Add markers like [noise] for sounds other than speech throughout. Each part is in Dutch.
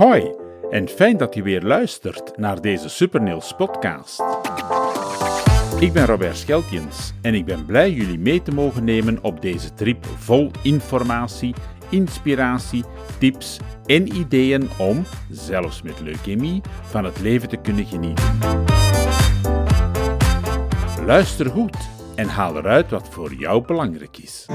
Hoi en fijn dat je weer luistert naar deze Supernails podcast. Ik ben Robert Scheltjens en ik ben blij jullie mee te mogen nemen op deze trip vol informatie, inspiratie, tips en ideeën om, zelfs met leukemie, van het leven te kunnen genieten. Luister goed en haal eruit wat voor jou belangrijk is.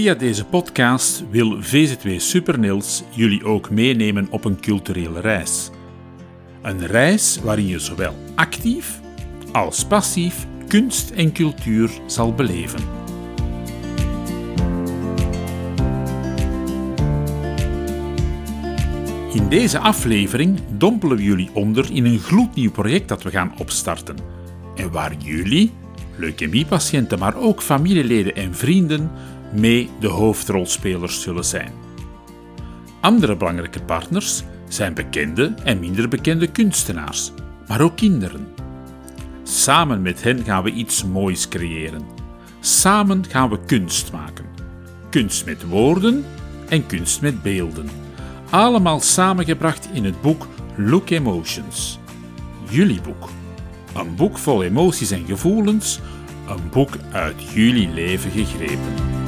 Via deze podcast wil VZW Supernils jullie ook meenemen op een culturele reis. Een reis waarin je zowel actief als passief kunst en cultuur zal beleven. In deze aflevering dompelen we jullie onder in een gloednieuw project dat we gaan opstarten. En waar jullie, leukemiepatiënten, maar ook familieleden en vrienden mee de hoofdrolspelers zullen zijn. Andere belangrijke partners zijn bekende en minder bekende kunstenaars, maar ook kinderen. Samen met hen gaan we iets moois creëren. Samen gaan we kunst maken. Kunst met woorden en kunst met beelden. Allemaal samengebracht in het boek Look Emotions. Jullie boek. Een boek vol emoties en gevoelens, een boek uit jullie leven gegrepen.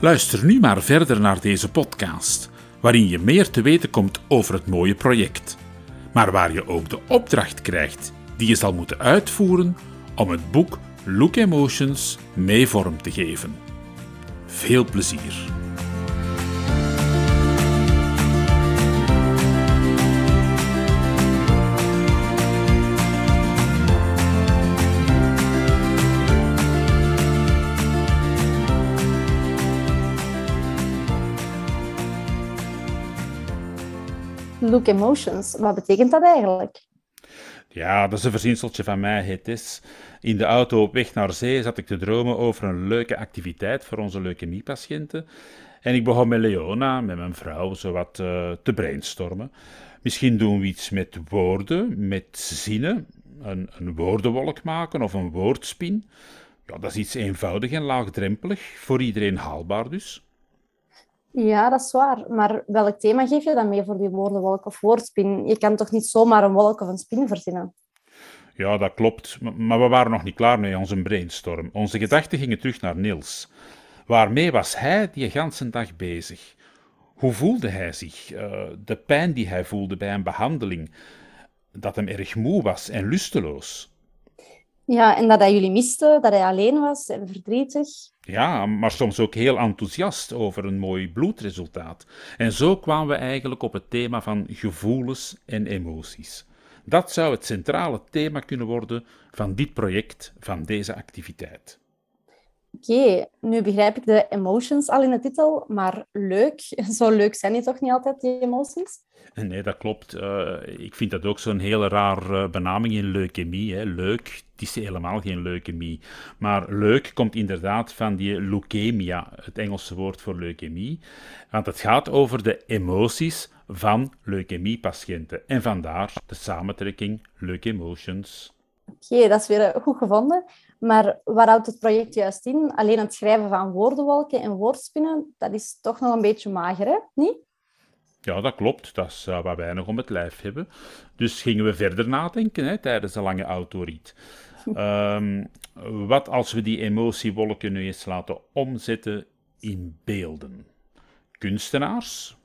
Luister nu maar verder naar deze podcast, waarin je meer te weten komt over het mooie project, maar waar je ook de opdracht krijgt die je zal moeten uitvoeren om het boek Look Emotions mee vorm te geven. Veel plezier! Look Emotions, wat betekent dat eigenlijk? Ja, dat is een verzienseltje van mij. Het is in de auto op weg naar zee zat ik te dromen over een leuke activiteit voor onze leukemiepatiënten. En ik begon met Leona, met mijn vrouw, zo wat uh, te brainstormen. Misschien doen we iets met woorden, met zinnen, een, een woordenwolk maken of een woordspin. Ja, dat is iets eenvoudig en laagdrempelig, voor iedereen haalbaar dus. Ja, dat is waar. Maar welk thema geef je dan mee voor die woordenwolk of woordspin? Je kan toch niet zomaar een wolk of een spin verzinnen? Ja, dat klopt. Maar we waren nog niet klaar met onze brainstorm. Onze gedachten gingen terug naar Niels. Waarmee was hij die ganse dag bezig? Hoe voelde hij zich? Uh, de pijn die hij voelde bij een behandeling, dat hem erg moe was en lusteloos. Ja, en dat hij jullie miste, dat hij alleen was en verdrietig. Ja, maar soms ook heel enthousiast over een mooi bloedresultaat. En zo kwamen we eigenlijk op het thema van gevoelens en emoties. Dat zou het centrale thema kunnen worden van dit project, van deze activiteit. Oké, nu begrijp ik de emotions al in de titel, maar leuk. [laughs] Zo leuk zijn die toch niet altijd, die emoties? Nee, dat klopt. Uh, ik vind dat ook zo'n hele raar uh, benaming in leukemie. Hè. Leuk, het is helemaal geen leukemie. Maar leuk komt inderdaad van die leukemia, het Engelse woord voor leukemie. Want het gaat over de emoties van leukemiepatiënten. En vandaar de samentrekking Leuk Emotions. Oké, dat is weer goed gevonden. Maar waar houdt het project juist in? Alleen het schrijven van woordenwolken en woordspinnen, dat is toch nog een beetje mager, hè? Niet? Ja, dat klopt. Dat is uh, wat wij nog om het lijf hebben. Dus gingen we verder nadenken hè, tijdens de lange autorit. Um, wat als we die emotiewolken nu eens laten omzetten in beelden? Kunstenaars,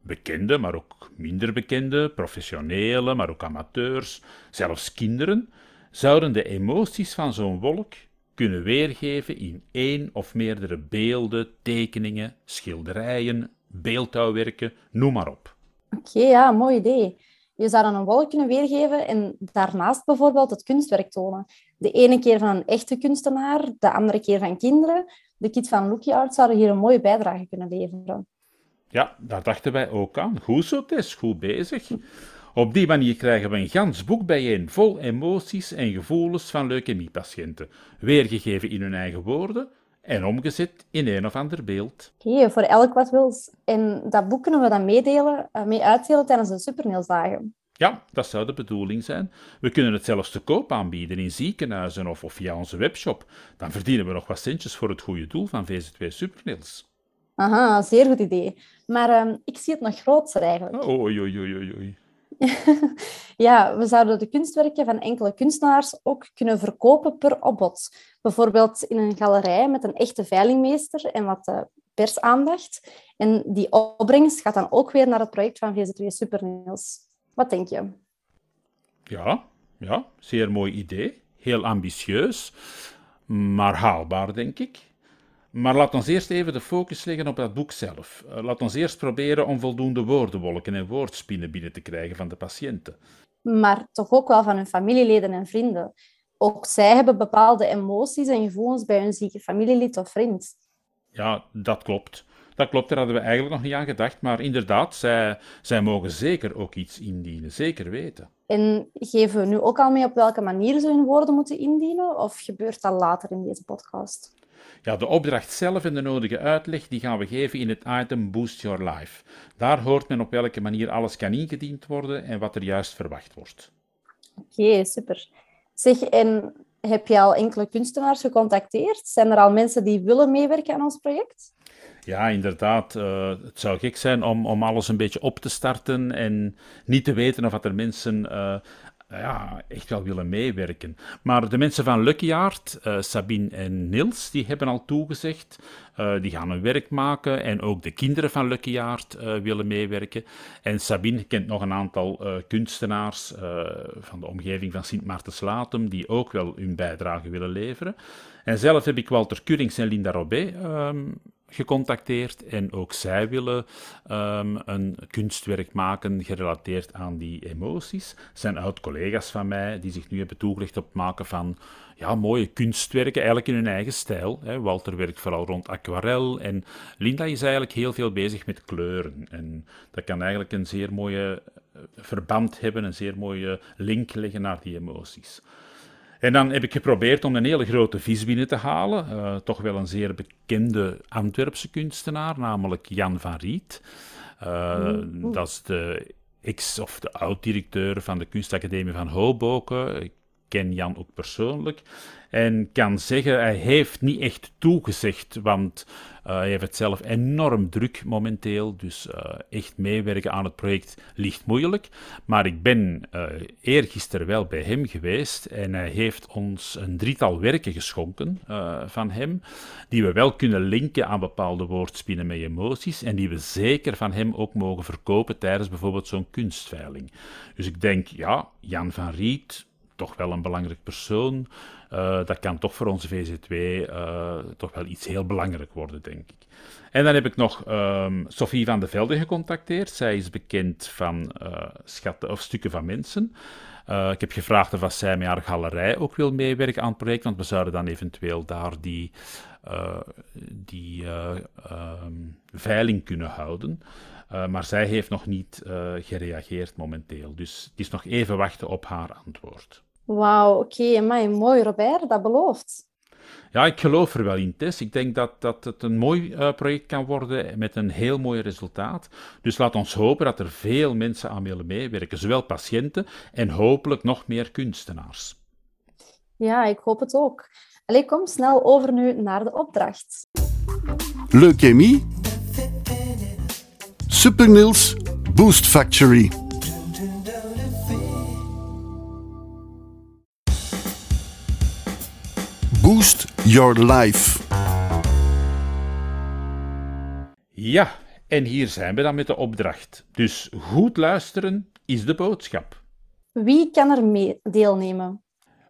bekende, maar ook minder bekende, professionele, maar ook amateurs, zelfs kinderen, zouden de emoties van zo'n wolk kunnen weergeven in één of meerdere beelden, tekeningen, schilderijen, beeldhouwwerken, noem maar op. Oké, ja, mooi idee. Je zou dan een wolk kunnen weergeven en daarnaast bijvoorbeeld het kunstwerk tonen. De ene keer van een echte kunstenaar, de andere keer van kinderen. De kids van Lookie Art zouden hier een mooie bijdrage kunnen leveren. Ja, daar dachten wij ook aan. Goed zo, Tess, goed bezig. Op die manier krijgen we een gans boek bijeen, vol emoties en gevoelens van leukemiepatiënten, weergegeven in hun eigen woorden en omgezet in een of ander beeld. Oké, voor elk wat wils. En dat boek kunnen we dan meedelen, uh, mee uitdelen tijdens de Superneelsdagen. Ja, dat zou de bedoeling zijn. We kunnen het zelfs te koop aanbieden in ziekenhuizen of, of via onze webshop. Dan verdienen we nog wat centjes voor het goede doel van VZ2 Supernails. Aha, zeer goed idee. Maar uh, ik zie het nog groter eigenlijk. Oh, oei, oei, oei, oei. [laughs] ja, we zouden de kunstwerken van enkele kunstenaars ook kunnen verkopen per opbod. Bijvoorbeeld in een galerij met een echte veilingmeester en wat uh, persaandacht. En die opbrengst gaat dan ook weer naar het project van VZ2 Supernails. Wat denk je? Ja, ja, zeer mooi idee. Heel ambitieus, maar haalbaar, denk ik. Maar laat ons eerst even de focus leggen op dat boek zelf. Uh, laat ons eerst proberen om voldoende woordenwolken en woordspinnen binnen te krijgen van de patiënten. Maar toch ook wel van hun familieleden en vrienden. Ook zij hebben bepaalde emoties en gevoelens bij hun zieke familielid of vriend. Ja, dat klopt. Dat klopt, daar hadden we eigenlijk nog niet aan gedacht. Maar inderdaad, zij, zij mogen zeker ook iets indienen, zeker weten. En geven we nu ook al mee op welke manier ze hun woorden moeten indienen? Of gebeurt dat later in deze podcast? Ja, de opdracht zelf en de nodige uitleg die gaan we geven in het item Boost Your Life. Daar hoort men op welke manier alles kan ingediend worden en wat er juist verwacht wordt. Oké, super. Zeg, en heb je al enkele kunstenaars gecontacteerd? Zijn er al mensen die willen meewerken aan ons project? Ja, inderdaad. Uh, het zou gek zijn om, om alles een beetje op te starten en niet te weten of er mensen uh, ja, echt wel willen meewerken. Maar de mensen van Lucky Art, uh, Sabine en Niels, die hebben al toegezegd. Uh, die gaan hun werk maken en ook de kinderen van Lucky Art uh, willen meewerken. En Sabine kent nog een aantal kunstenaars van de omgeving van Sint Maartenslatum die ook wel hun bijdrage willen leveren. En zelf heb ik Walter Curings en Linda Robé um, gecontacteerd en ook zij willen um, een kunstwerk maken gerelateerd aan die emoties. zijn oud-collega's van mij die zich nu hebben toegelicht op het maken van ja, mooie kunstwerken, eigenlijk in hun eigen stijl. Hè. Walter werkt vooral rond aquarel en Linda is eigenlijk heel veel bezig met kleuren. En dat kan eigenlijk een zeer mooie eh, verband hebben, een zeer mooie link leggen naar die emoties. En dan heb ik geprobeerd om een hele grote vis binnen te halen. Uh, toch wel een zeer bekende Antwerpse kunstenaar, namelijk Jan van Riet. Uh, Dat is de ex- of de oud-directeur van de Kunstacademie van Hoboken. Ik ken Jan ook persoonlijk. En kan zeggen, hij heeft niet echt toegezegd, want uh, hij heeft het zelf enorm druk momenteel. Dus uh, echt meewerken aan het project ligt moeilijk. Maar ik ben uh, eergisteren wel bij hem geweest en hij heeft ons een drietal werken geschonken van hem, die we wel kunnen linken aan bepaalde woordspinnen met emoties en die we zeker van hem ook mogen verkopen tijdens bijvoorbeeld zo'n kunstveiling. Dus ik denk, ja, Jan van Riet, toch wel een belangrijk persoon. Uh, dat kan toch voor onze VZ2 uh, eh, toch wel iets heel belangrijk worden, denk ik. En dan heb ik nog um, Sophie van de Velde gecontacteerd. Zij is bekend van uh, schatten of stukken van mensen. ik heb gevraagd of zij met haar galerij ook wil meewerken aan het project, want we zouden dan eventueel daar die, die um, veiling kunnen houden. maar zij heeft nog niet gereageerd momenteel. Dus het is nog even wachten op haar antwoord. Wauw, oké. Okay. mooi Robert, dat belooft. Ja, ik geloof er wel in, Tess. Ik denk dat, dat het een mooi uh, project kan worden met een heel mooi resultaat. Dus laat ons hopen dat er veel mensen aan willen meewerken, zowel patiënten en hopelijk nog meer kunstenaars. Ja, ik hoop het ook. Allee, kom snel over nu naar de opdracht. Leukemie. Supernils Boost Factory. Boost Your Life. Ja, en hier zijn we dan met de opdracht. Dus goed luisteren is de boodschap. Wie kan er mee deelnemen?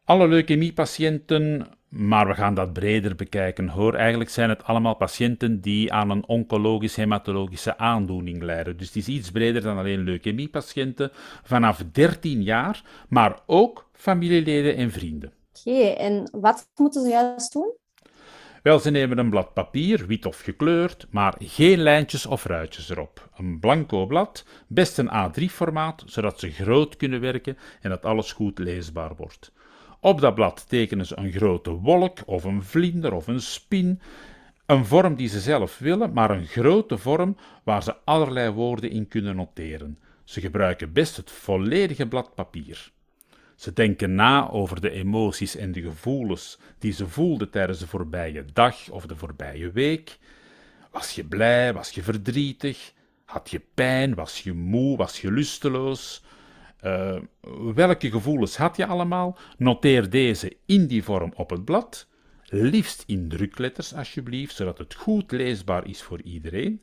Alle leukemiepatiënten, maar we gaan dat breder bekijken hoor. Eigenlijk zijn het allemaal patiënten die aan een oncologisch-hematologische aandoening lijden. Dus het is iets breder dan alleen leukemiepatiënten vanaf 13 jaar, maar ook familieleden en vrienden. Oké, en wat moeten ze juist doen? Wel, ze nemen een blad papier, wit of gekleurd, maar geen lijntjes of ruitjes erop. Een blanco blad, best een A3-formaat, zodat ze groot kunnen werken en dat alles goed leesbaar wordt. Op dat blad tekenen ze een grote wolk of een vlinder of een spin, een vorm die ze zelf willen, maar een grote vorm waar ze allerlei woorden in kunnen noteren. Ze gebruiken best het volledige blad papier. Ze denken na over de emoties en de gevoelens die ze voelden tijdens de voorbije dag of de voorbije week. Was je blij? Was je verdrietig? Had je pijn? Was je moe? Was je lusteloos? Uh, welke gevoelens had je allemaal? Noteer deze in die vorm op het blad. Liefst in drukletters, alsjeblieft, zodat het goed leesbaar is voor iedereen.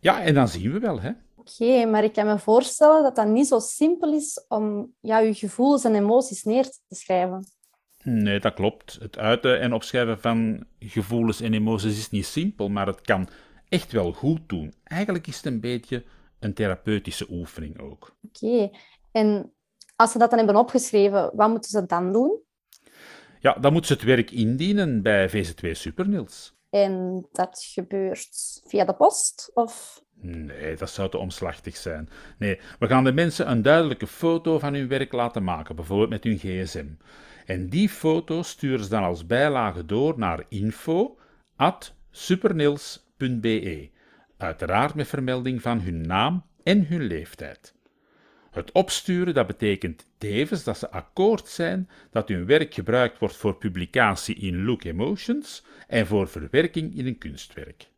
Ja, en dan zien we wel, hè? Oké, maar ik kan me voorstellen dat dat niet zo simpel is om ja, je gevoelens en emoties neer te schrijven. Nee, dat klopt. Het uiten en opschrijven van gevoelens en emoties is niet simpel, maar het kan echt wel goed doen. Eigenlijk is het een beetje een therapeutische oefening ook. Oké, en als ze dat dan hebben opgeschreven, wat moeten ze dan doen? Ja, dan moeten ze het werk indienen bij VZ2 Supernils. En dat gebeurt via de post? Of Nee, dat zou te omslachtig zijn. Nee, we gaan de mensen een duidelijke foto van hun werk laten maken, bijvoorbeeld met hun gsm. En die foto sturen ze dan als bijlage door naar info.supernils.be. Uiteraard met vermelding van hun naam en hun leeftijd. Het opsturen dat betekent tevens dat ze akkoord zijn dat hun werk gebruikt wordt voor publicatie in Look Emotions en voor verwerking in een kunstwerk.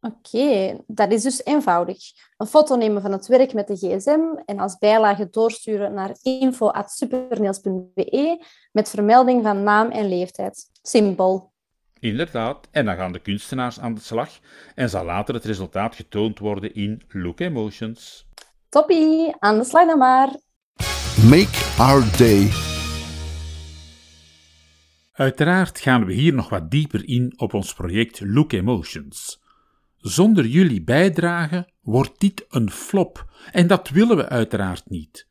Oké, dat is dus eenvoudig. Een foto nemen van het werk met de gsm en als bijlage doorsturen naar info.superniels.be met vermelding van naam en leeftijd. Simpel. Inderdaad, en dan gaan de kunstenaars aan de slag en zal later het resultaat getoond worden in Look Emotions. Toppie, aan de slag dan maar. Make our day. Uiteraard gaan we hier nog wat dieper in op ons project Look Emotions. Zonder jullie bijdrage wordt dit een flop en dat willen we uiteraard niet.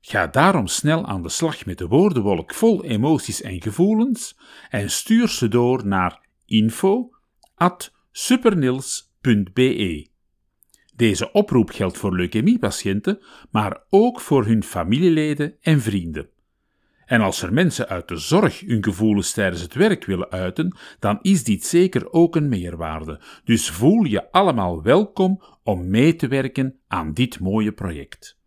Ga daarom snel aan de slag met de woordenwolk vol emoties en gevoelens en stuur ze door naar info@supernils.be. Deze oproep geldt voor leukemiepatiënten, maar ook voor hun familieleden en vrienden. En als er mensen uit de zorg hun gevoelens tijdens het werk willen uiten, dan is dit zeker ook een meerwaarde. Dus voel je allemaal welkom om mee te werken aan dit mooie project.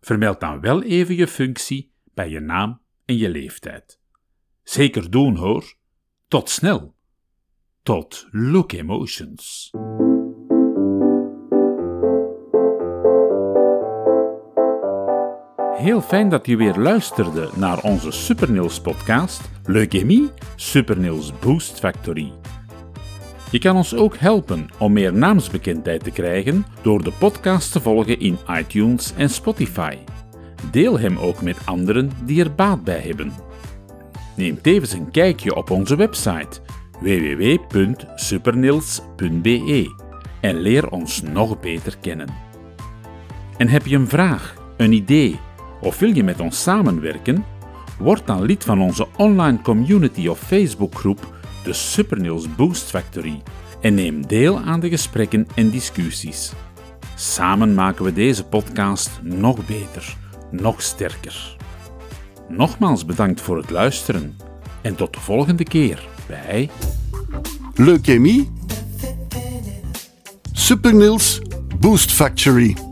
Vermeld dan wel even je functie bij je naam en je leeftijd. Zeker doen hoor. Tot snel. Tot Look Emotions. Heel fijn dat je weer luisterde naar onze Supernils podcast Leukemie Supernils Boost Factory. Je kan ons ook helpen om meer naamsbekendheid te krijgen door de podcast te volgen in iTunes en Spotify. Deel hem ook met anderen die er baat bij hebben. Neem tevens een kijkje op onze website www.supernils.be en leer ons nog beter kennen. En heb je een vraag, een idee of wil je met ons samenwerken? Word dan lid van onze online community of Facebookgroep, de Supernils Boost Factory, en neem deel aan de gesprekken en discussies. Samen maken we deze podcast nog beter, nog sterker. Nogmaals bedankt voor het luisteren en tot de volgende keer bij Leukemie. Supernils Boost Factory.